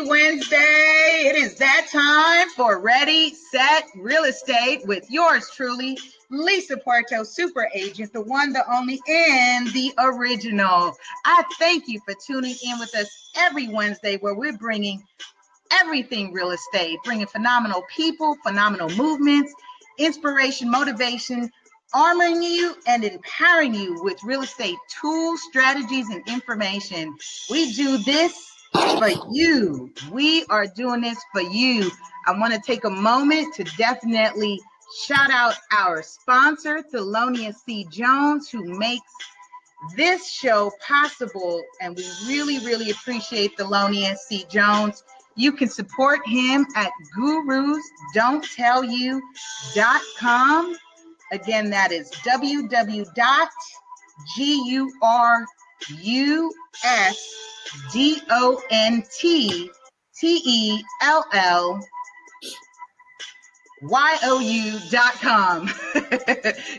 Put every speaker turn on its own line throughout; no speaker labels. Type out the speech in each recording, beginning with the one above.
Wednesday. It is that time for Ready, Set, Real Estate with yours truly, Lisa Puerto, super agent, the one, the only, and the original. I thank you for tuning in with us every Wednesday where we're bringing everything real estate, bringing phenomenal people, phenomenal movements, inspiration, motivation, armoring you and empowering you with real estate tools, strategies, and information. We do this for you. We are doing this for you. I want to take a moment to definitely shout out our sponsor, Thelonious C. Jones, who makes this show possible. And we really, really appreciate Thelonious C. Jones. You can support him at gurusdonttellyou.com. Again, that is www.gurus D O N T T E L L Y O U dot com.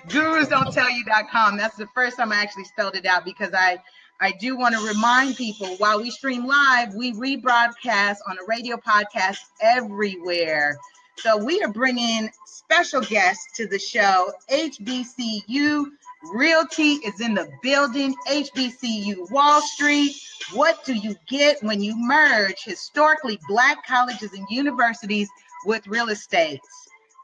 Gurus don't tell you dot com. That's the first time I actually spelled it out because I I do want to remind people while we stream live, we rebroadcast on a radio podcast everywhere. So we are bringing special guests to the show. HBCU Realty is in the building. HBCU Wall Street. What do you get when you merge historically Black colleges and universities with real estate?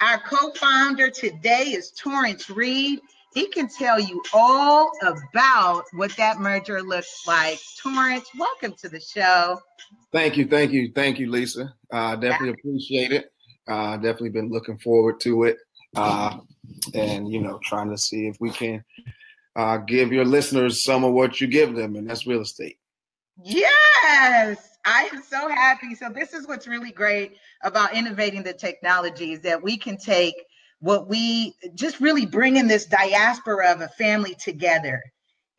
Our co founder today is Torrance Reed. He can tell you all about what that merger looks like. Torrance, welcome to the show.
Thank you, thank you, thank you, Lisa. Uh, definitely appreciate it. Uh, definitely been looking forward to it, uh, and you know, trying to see if we can uh, give your listeners some of what you give them, and that's real estate.
Yes, I am so happy. So this is what's really great about innovating the technology is that we can take what we just really bring in this diaspora of a family together.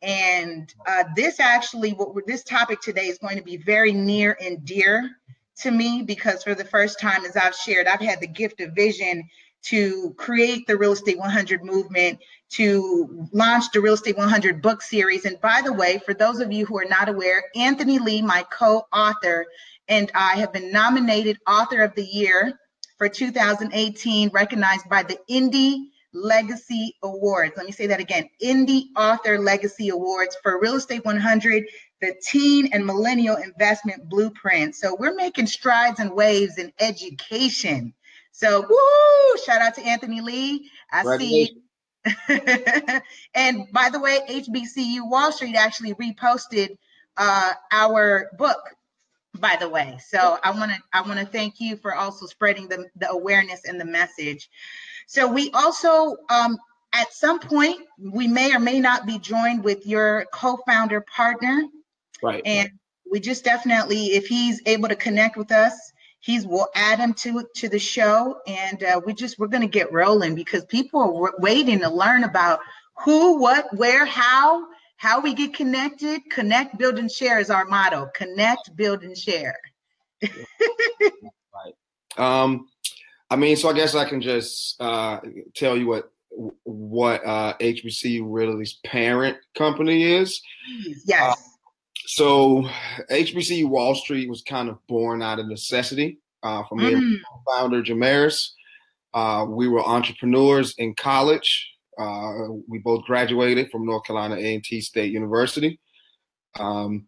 And uh, this actually, what this topic today is going to be very near and dear to me because for the first time, as I've shared, I've had the gift of vision to create the Real Estate 100 movement, to launch the Real Estate 100 book series. And by the way, for those of you who are not aware, Anthony Lee, my co author, and I have been nominated Author of the Year for 2018, recognized by the Indie Legacy Awards. Let me say that again Indie Author Legacy Awards for Real Estate 100, the Teen and Millennial Investment Blueprint. So we're making strides and waves in education so, woo! Shout out to Anthony Lee. I see. and by the way, HBCU Wall Street actually reposted uh, our book. By the way, so I want to I want to thank you for also spreading the, the awareness and the message. So we also um, at some point we may or may not be joined with your co-founder partner.
Right.
And we just definitely, if he's able to connect with us, he's we'll add him to to the show and uh, we just we're going to get rolling because people are waiting to learn about who what where how how we get connected. Connect build and share is our motto. Connect build and share.
Right. Um i mean so i guess i can just uh tell you what what uh hbcu parent company is.
Yes uh,
so HBCU Wall Street was kind of born out of necessity uh, for me mm. and founder Jamaris. Uh, we were entrepreneurs in college. Uh, we both graduated from North Carolina A&T State University. Um,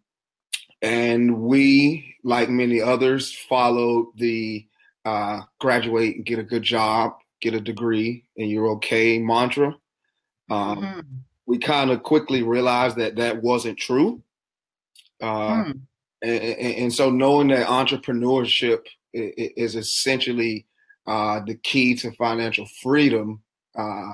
and we, like many others, followed the uh, graduate and get a good job, get a degree, and you're okay mantra. Um, mm-hmm. We kind of quickly realized that that wasn't true. Uh, hmm. and, and, so knowing that entrepreneurship is essentially uh, the key to financial freedom, uh,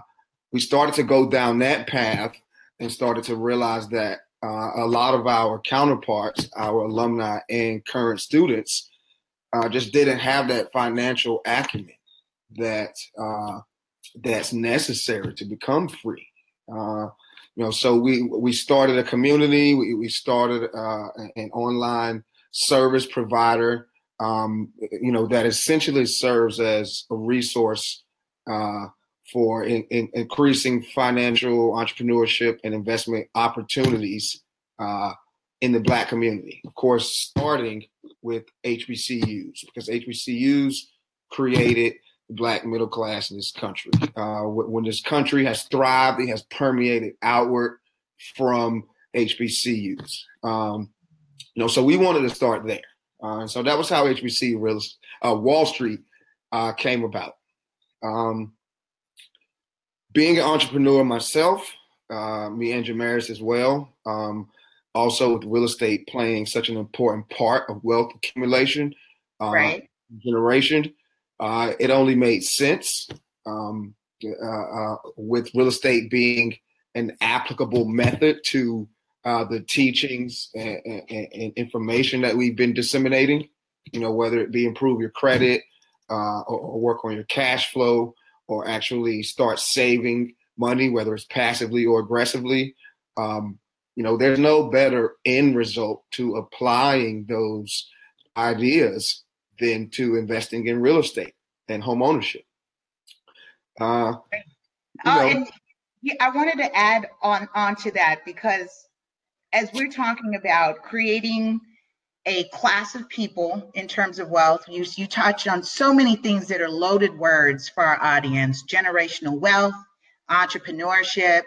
we started to go down that path and started to realize that uh, a lot of our counterparts, our alumni and current students, uh, just didn't have that financial acumen that uh, that's necessary to become free you know, so we we started a community. We, we started uh, an online service provider. Um, you know, that essentially serves as a resource uh, for in, in increasing financial entrepreneurship and investment opportunities uh, in the Black community. Of course, starting with HBCUs because HBCUs created the black middle class in this country. Uh, when this country has thrived, it has permeated outward from HBCUs. Um, you know, so we wanted to start there. Uh, and so that was how HBC real, uh, Wall Street uh, came about. Um, being an entrepreneur myself, uh, me and Jamaris as well, um, also with real estate playing such an important part of wealth accumulation,
uh, right.
generation, uh, it only made sense um, with real estate being an applicable method to uh, the teachings and, and, and, information that we've been disseminating, you know, whether it be improve your credit uh, or, or, work on your cash flow or actually start saving money, whether it's passively or aggressively. Um, you know, there's no better end result to applying those ideas than to investing in real estate and home ownership.
Uh, oh, and yeah, I wanted to add on onto that because as we're talking about creating a class of people in terms of wealth, you, you touched on so many things that are loaded words for our audience generational wealth, entrepreneurship.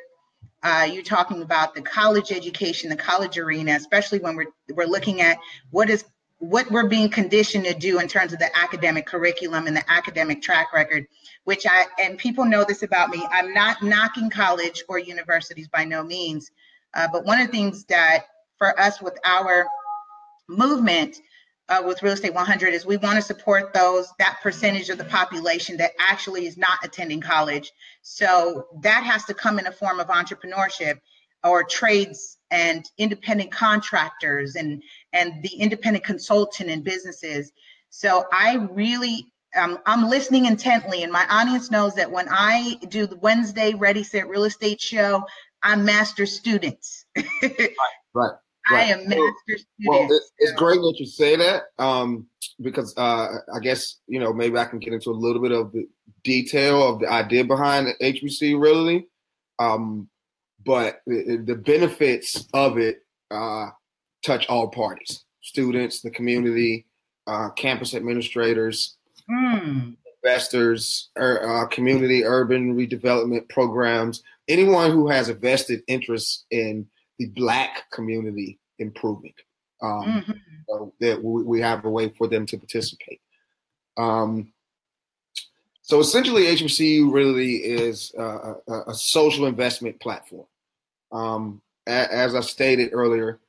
Uh, you're talking about the college education, the college arena, especially when we're, we're looking at what is what we're being conditioned to do in terms of the academic curriculum and the academic track record, which I and people know this about me. I'm not knocking college or universities by no means, uh, but one of the things that for us with our movement uh, with Real Estate 100 is we want to support those, that percentage of the population that actually is not attending college. So that has to come in a form of entrepreneurship or trades and independent contractors and, and the independent consultant and businesses. So I really um, I'm listening intently, and my audience knows that when I do the Wednesday Ready Set Real Estate Show, I'm master students.
right, right.
I am master students.
Well, it's, it's, great that you say that um, because uh, I guess you know maybe I can get into a little bit of the detail of the idea behind HBC Realty, um, but the, the, benefits of it uh, touch all parties: students, the community, uh, campus administrators,
mm.
investors, er, uh, community urban redevelopment programs, anyone who has a vested interest in the black community improving. Um, mm-hmm. so that we have a way for them to participate. Um, so essentially, HBCU Realty is a, a, a social investment platform. Um, a, as I stated earlier,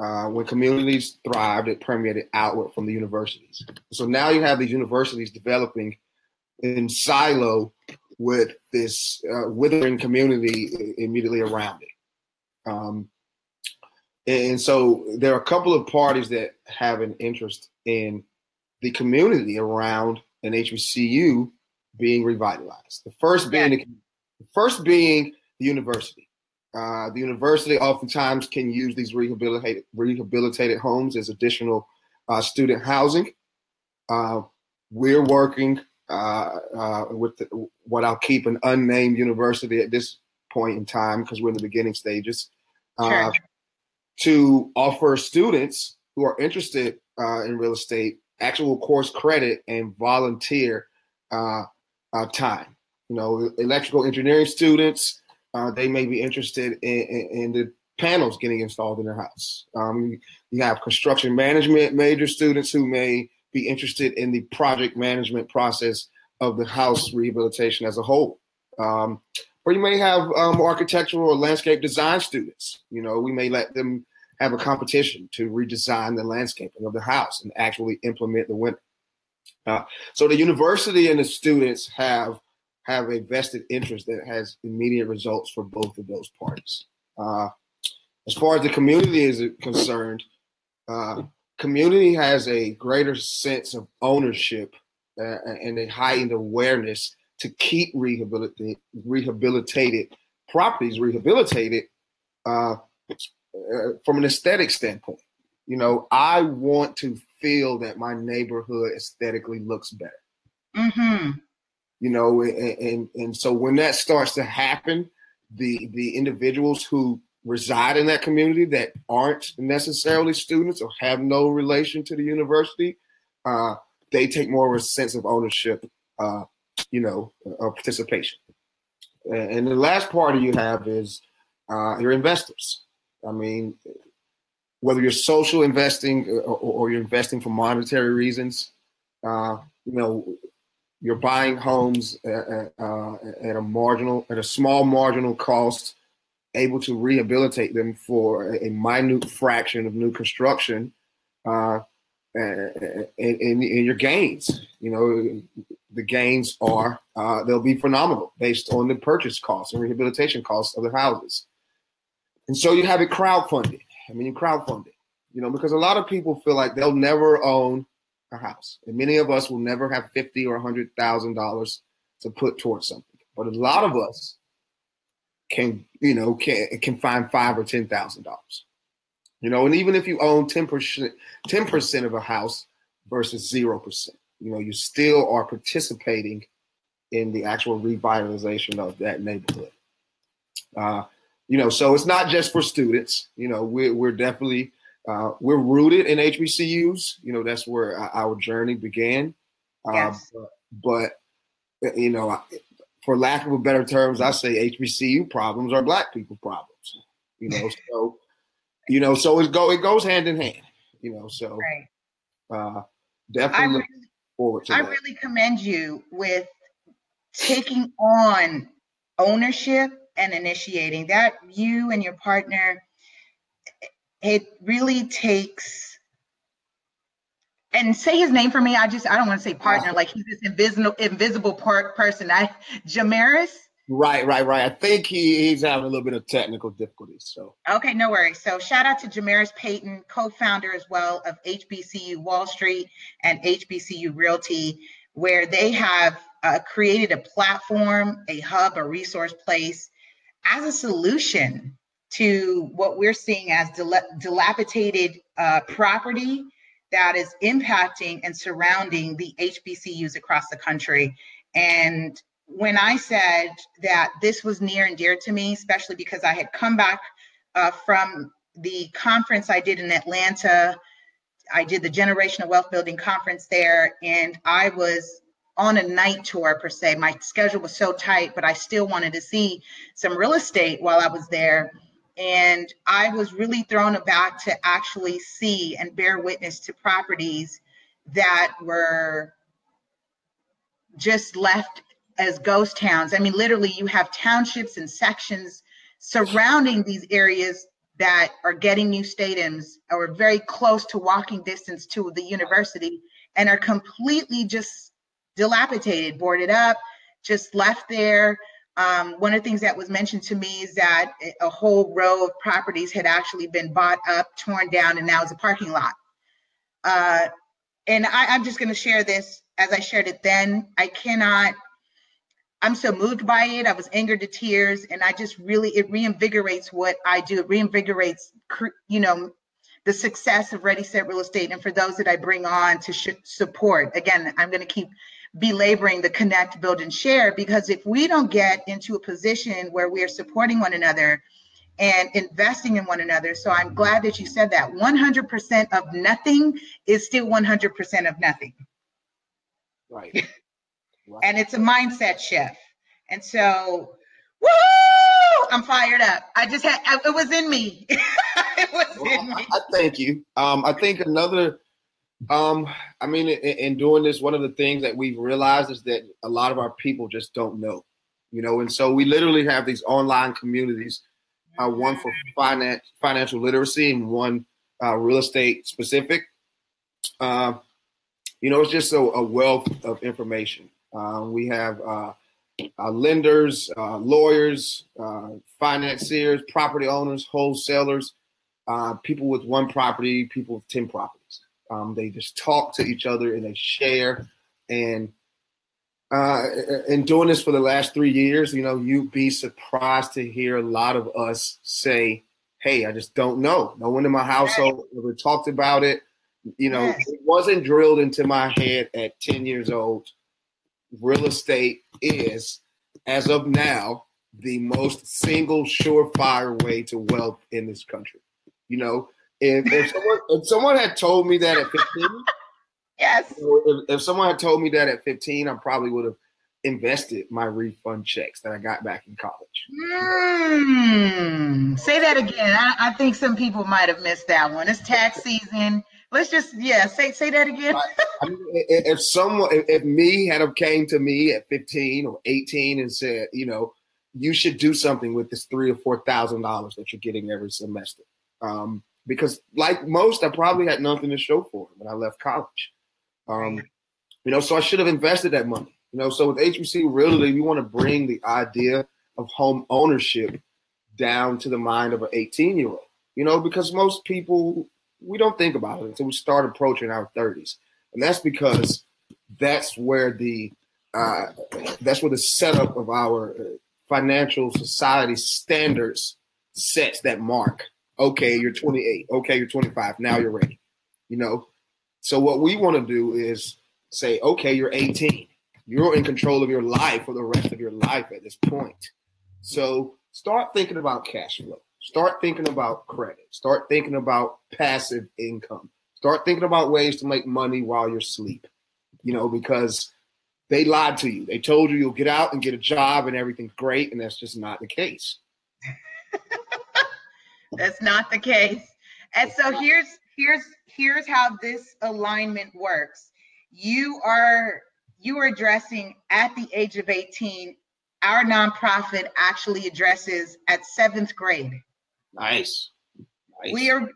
uh, when communities thrived, it permeated outward from the universities. So now you have these universities developing in silo with this uh, withering community immediately around it. Um, and so there are a couple of parties that have an interest in the community around an HBCU being revitalized. The first being the first being the university. Uh, the university oftentimes can use these rehabilitated rehabilitated homes as additional uh, student housing. Uh, we're working uh, uh, with the, what I'll keep an unnamed university at this point in time because we're in the beginning stages, uh, sure. to offer students who are interested uh, in real estate actual course credit and volunteer uh, uh, time. You know, electrical engineering students, they may be interested in, in, in, the panels getting installed in their house. Um, you have construction management major students who may be interested in the project management process of the house rehabilitation as a whole. Um, or you may have um, architectural or landscape design students. You know, we may let them have a competition to redesign the landscaping of the house and actually implement the window. Uh, so the university and the students have have a vested interest that has immediate results for both of those parties. Uh, as far as the community is concerned, uh, community has a greater sense of ownership uh, and a heightened awareness to keep rehabilitated, properties rehabilitated uh, from an aesthetic standpoint. You know, I want to feel that my neighborhood aesthetically looks better.
Mm-hmm.
You know, and, and and so when that starts to happen, the the individuals who reside in that community that aren't necessarily students or have no relation to the university, uh, they take more of a sense of ownership, uh, you know, of participation. And the last party you have is uh, your investors. I mean, whether you're social investing or, or you're investing for monetary reasons, uh, you know, you're buying homes at, uh, at a marginal, at a small marginal cost, able to rehabilitate them for a minute fraction of new construction, uh, and, and, and, your gains. You know, the gains are uh, they'll be phenomenal based on the purchase costs and rehabilitation costs of the houses. And so you have it crowdfunded. I mean, you crowdfund it, you know, because a lot of people feel like they'll never own a house, and many of us will never have fifty or a hundred thousand dollars to put towards something. But a lot of us can, you know, can can find five or ten thousand dollars. You know, and even if you own 10%, 10% of a house versus 0%, you know, you still are participating in the actual revitalization of that neighborhood. Uh, you know, so it's not just for students. You know, we're, we're definitely uh, we're rooted in HBCUs. You know, that's where our journey began. Uh, yes. but, but, you know, for lack of a better terms, I say HBCU problems are Black people problems. You know, so you know, so it go it goes hand in hand. You know, so right. uh, definitely really, forward to
I
that.
really commend you with taking on ownership and initiating that. You and your partner, it really takes and say his name for me. I just I don't want to say partner, like he's this invisible invisible part person. I Jamaris.
Right, right, right. I think he, he's having a little bit of technical difficulties. So
okay, no worries. So shout out to Jamaris Payton, co-founder as well of HBCU Wall Street and HBCU Realty, where they have uh, created a platform, a hub, a resource place as a solution to what we're seeing as dilapidated uh, property that is impacting and surrounding the HBCUs across the country. And when I said that this was near and dear to me, especially because I had come back uh, from the conference I did in Atlanta. I did the Generational Wealth Building Conference there, and I was on a night tour per se. My schedule was so tight, but I still wanted to see some real estate while I was there. And I was really thrown aback to actually see and bear witness to properties that were just left as ghost towns. I mean, literally, you have townships and sections surrounding these areas that are getting new stadiums or very close to walking distance to the university and are completely just dilapidated, boarded up, just left there. Um, one of the things that was mentioned to me is that a whole row of properties had actually been bought up, torn down, and now is a parking lot. Uh, and I, I'm just going to share this as I shared it then. I cannot I'm so moved by it. I was angered to tears, and I just really it reinvigorates what I do. It reinvigorates, you know, the success of Ready Set Real Estate, and for those that I bring on to sh- support. Again, I'm going to keep belaboring the connect, build, and share because if we don't get into a position where we are supporting one another and investing in one another, so I'm glad that you said that. 100% of nothing is still 100% of nothing.
Right.
And it's a mindset shift. And so, woo! I'm fired up. I just had it was in me. it was
well, in me. I, I, thank you. Um, I think another um, I mean, in, in, doing this, one of the things that we've realized is that a lot of our people just don't know, you know, and so we literally have these online communities, uh, one for finance, financial literacy, and one uh, real estate specific. Uh, you know, it's just a, a wealth of information. Uh, we have uh, uh, lenders, lawyers, financiers, property owners, wholesalers, people with one property, people with 10 properties. Um, they just talk to each other and they share. And in doing this for the last three years, you know, you'd be surprised to hear a lot of us say, Hey, I just don't know. No one in my household ever talked about it. You know, it wasn't drilled into my head at 10 years old real estate is, as of now, the most single surefire way to wealth in this country. You know, if, if someone if someone had told me that at 15,
yes.
If, if someone had told me that at 15, I probably would have invested my refund checks that I got back in college.
Mm, say that again. I, I, think some people might have missed that one. It's tax season. Let's just yeah, say say that again.
I mean, if someone, if, if me had have came to me at 15 or 18 and said, you know, you should do something with this three or four thousand dollars that you're getting every semester, um, because like most, I probably had nothing to show for when I left college. Um, you know, so I should have invested that money. You know, so with HBC Realty, we want to bring the idea of home ownership down to the mind of an 18 year old. You know, because most people we don't think about it until we start approaching our 30s, and that's because that's where the uh, that's where the setup of our financial society standards sets that mark. Okay, you're 28. Okay, you're 25. Now you're ready. You know, so what we want to do is say, okay, you're 18 you're in control of your life for the rest of your life at this point. So start thinking about cash flow. Start thinking about credit. Start thinking about passive income. Start thinking about ways to make money while you're asleep. You know, because they lied to you. They told you you'll get out and get a job and everything's great, and that's just not the case.
that's not the case. And so here's here's here's how this alignment works. You are you are addressing at the age of 18 our nonprofit actually addresses at seventh grade
nice,
nice. we are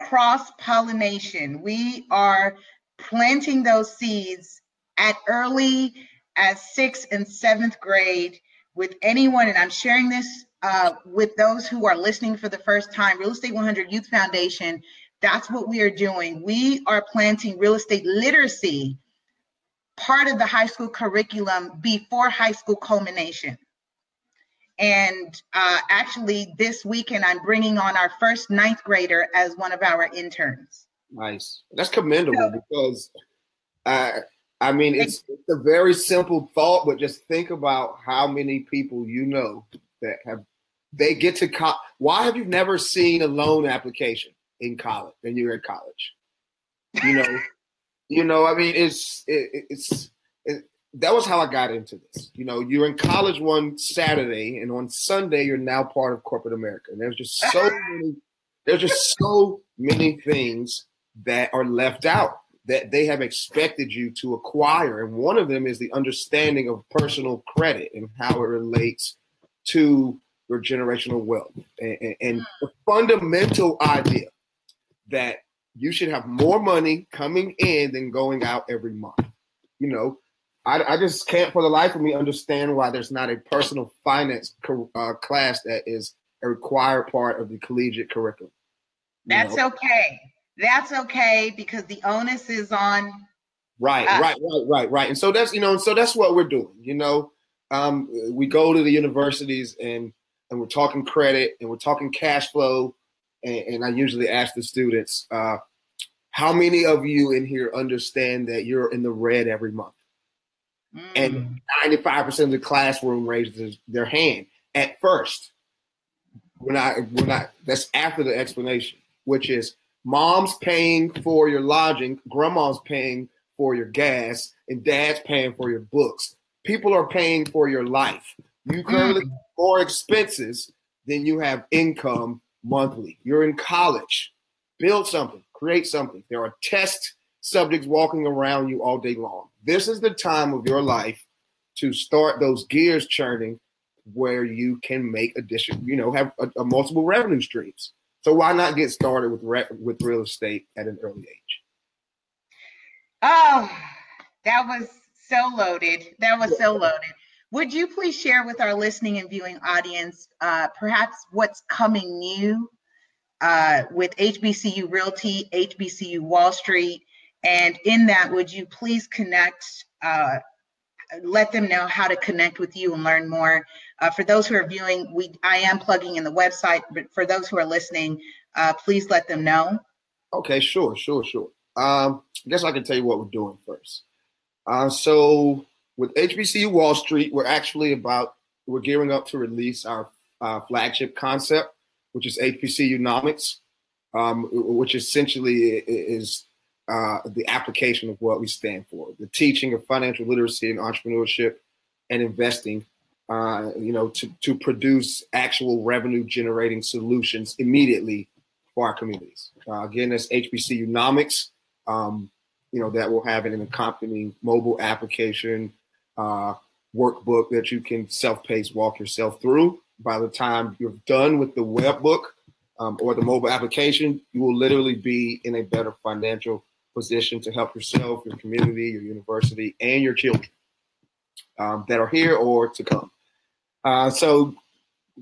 cross pollination we are planting those seeds at early as sixth and seventh grade with anyone and i'm sharing this uh, with those who are listening for the first time real estate 100 youth foundation that's what we are doing we are planting real estate literacy part of the high school curriculum before high school culmination. And uh, actually, this weekend, I'm bringing on our first ninth grader as one of our interns.
Nice. That's commendable so, because I, I mean, it's, it's a very simple thought, but just think about how many people you know that have they get to co- why have you never seen a loan application in college when you're in college you know you know, I mean, it's it, it's it, that was how I got into this. You know, you're in college one Saturday, and on Sunday you're now part of corporate America. And there's just so many, there's just so many things that are left out that they have expected you to acquire, and one of them is the understanding of personal credit and how it relates to your generational wealth, and, and, and the fundamental idea that you should have more money coming in than going out every month. You know, I, I just can't for the life of me understand why there's not a personal finance co- uh, class that is a required part of the collegiate curriculum.
That's know? okay. That's okay because the onus is on.
Right, us. right, right, right, right. And so that's you know, so that's what we're doing. You know, um, we go to the universities and and we're talking credit and we're talking cash flow and, and I usually ask the students, uh, how many of you in here understand that you're in the red every month? Mm. And 95% of the classroom raises their hand at first. When I when we're that's after the explanation, which is mom's paying for your lodging, grandma's paying for your gas, and dad's paying for your books. People are paying for your life. You currently mm. more expenses than you have income monthly. You're in college. Build something, create something. There are test subjects walking around you all day long. This is the time of your life to start those gears churning where you can make addition, you know, have a, a multiple revenue streams. So why not get started with re- with real estate at an early age?
Oh, that was so loaded. That was so loaded. Would you please share with our listening and viewing audience uh, perhaps what's coming new uh, with HBCU Realty, HBCU Wall Street? And in that, would you please connect, uh, let them know how to connect with you and learn more? Uh, for those who are viewing, we I am plugging in the website, but for those who are listening, uh, please let them know.
Okay, sure, sure, sure. Um, I guess I can tell you what we're doing first. Uh, so with HBCU Wall Street, we're actually about we're gearing up to release our uh, flagship concept, which is HBCUnomics, um, which essentially is uh, the application of what we stand for: the teaching of financial literacy and entrepreneurship and investing. Uh, you know, to to produce actual revenue generating solutions immediately for our communities. Uh, again, that's HBCUnomics. Um, you know, that will have an accompanying mobile application uh, workbook that you can self-pace walk yourself through. By the time you're done with the web book um, or the mobile application, you will literally be in a better financial position to help yourself, your community, your university, and your children um, that are here or to come. Uh, so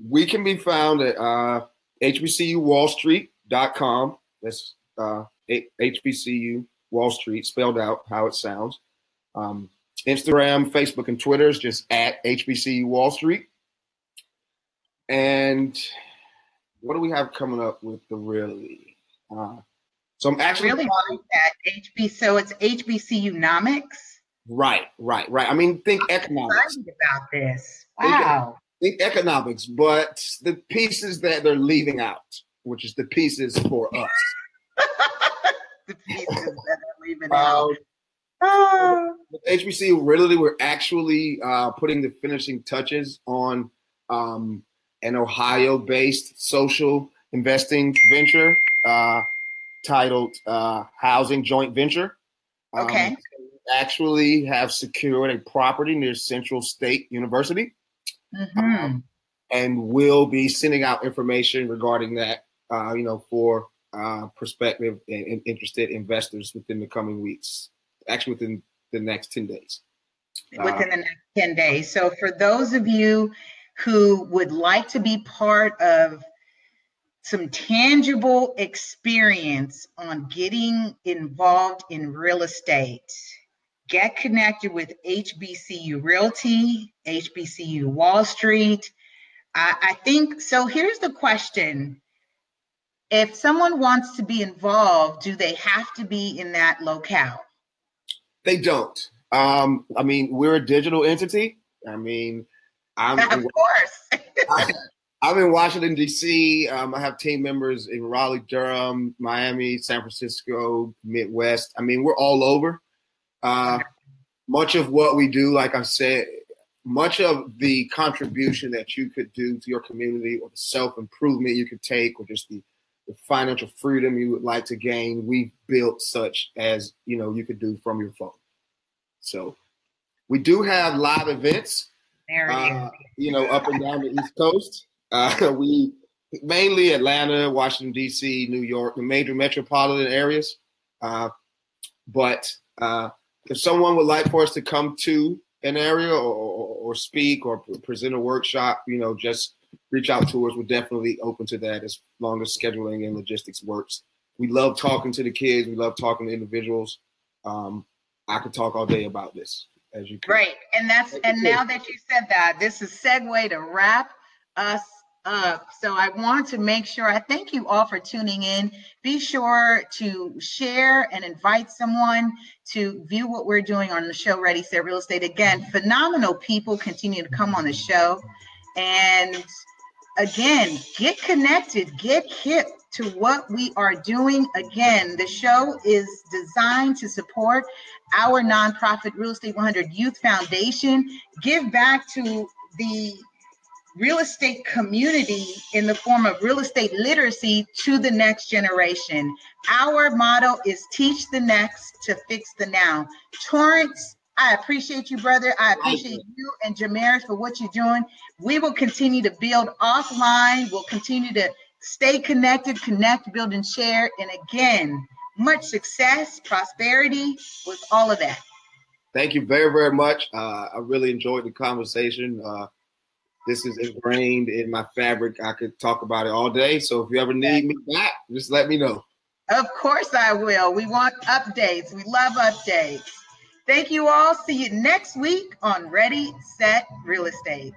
we can be found at uh, hbcuwallstreet.com. That's uh, HBCU Wall Street, spelled out how it sounds. Um, Instagram, Facebook, and Twitter is just at HBCU Wall Street. And what do we have coming up with the really? Uh, so I'm actually
really like that HB. So it's HBCUnomics.
Right, right, right. I mean, think I'm economics.
About this, wow.
Think, think economics, but the pieces that they're leaving out, which is the pieces for us.
the pieces that they're leaving out. Ah.
With HBC, really, we're actually uh, putting the finishing touches on um, an Ohio-based social investing venture uh, titled uh, Housing Joint Venture.
Um, okay. Um,
actually have secured a property near Central State University. Mm-hmm. Um, and we'll be sending out information regarding that, uh, you know, for uh, prospective and, interested investors within the coming weeks. Actually, within the next ten days.
Within uh, the next ten days. So, for those of you who would like to be part of some tangible experience on getting involved in real estate, get connected with HBCU Realty, HBCU Wall Street. I think so. Here's the question if someone wants to be involved, do they have to be in that locale?
They don't. Um, I mean, we're a digital entity. I mean, I'm
of course.
I, am in Washington D.C. Um, I have team members in Raleigh, Durham, Miami, San Francisco, Midwest. I mean, we're all over. Uh, much of what we do, like I said, much of the contribution that you could do to your community, or the self improvement you could take, or just the the financial freedom you would like to gain, we've built such as you know you could do from your phone. So we do have live events, uh, you know, up and down the East Coast. Uh, we mainly Atlanta, Washington D.C., New York, the major metropolitan areas. Uh, but uh, if someone would like for us to come to an area or, or, or speak or present a workshop, you know, just reach out to us. We're definitely open to that as long as scheduling and logistics works. We love talking to the kids. We love talking to individuals. Um, I could talk all day about this, as you can.
Right, and that's and now that you said that, this is a segue to wrap us up. So I want to make sure I thank you all for tuning in. Be sure to share and invite someone to view what we're doing on the show Ready Set Real Estate. Again, phenomenal people continue to come on the show. And again, get connected, get hip to what we are doing. Again, the show is designed to support our nonprofit Real Estate 100 Youth Foundation, give back to the real estate community in the form of real estate literacy to the next generation. Our motto is teach the next to fix the now. Torrance I appreciate you, brother. I appreciate you and Jamaris for what you're doing. We will continue to build offline. We'll continue to stay connected, connect, build, and share. And again, much success, prosperity with all of that.
Thank you very, very much. Uh, I really enjoyed the conversation. Uh, this is ingrained in my fabric. I could talk about it all day. So if you ever need me back, just let me know.
Of course, I will. We want updates. We love updates. Thank you all. See you next week on Ready, Set, Real Estate.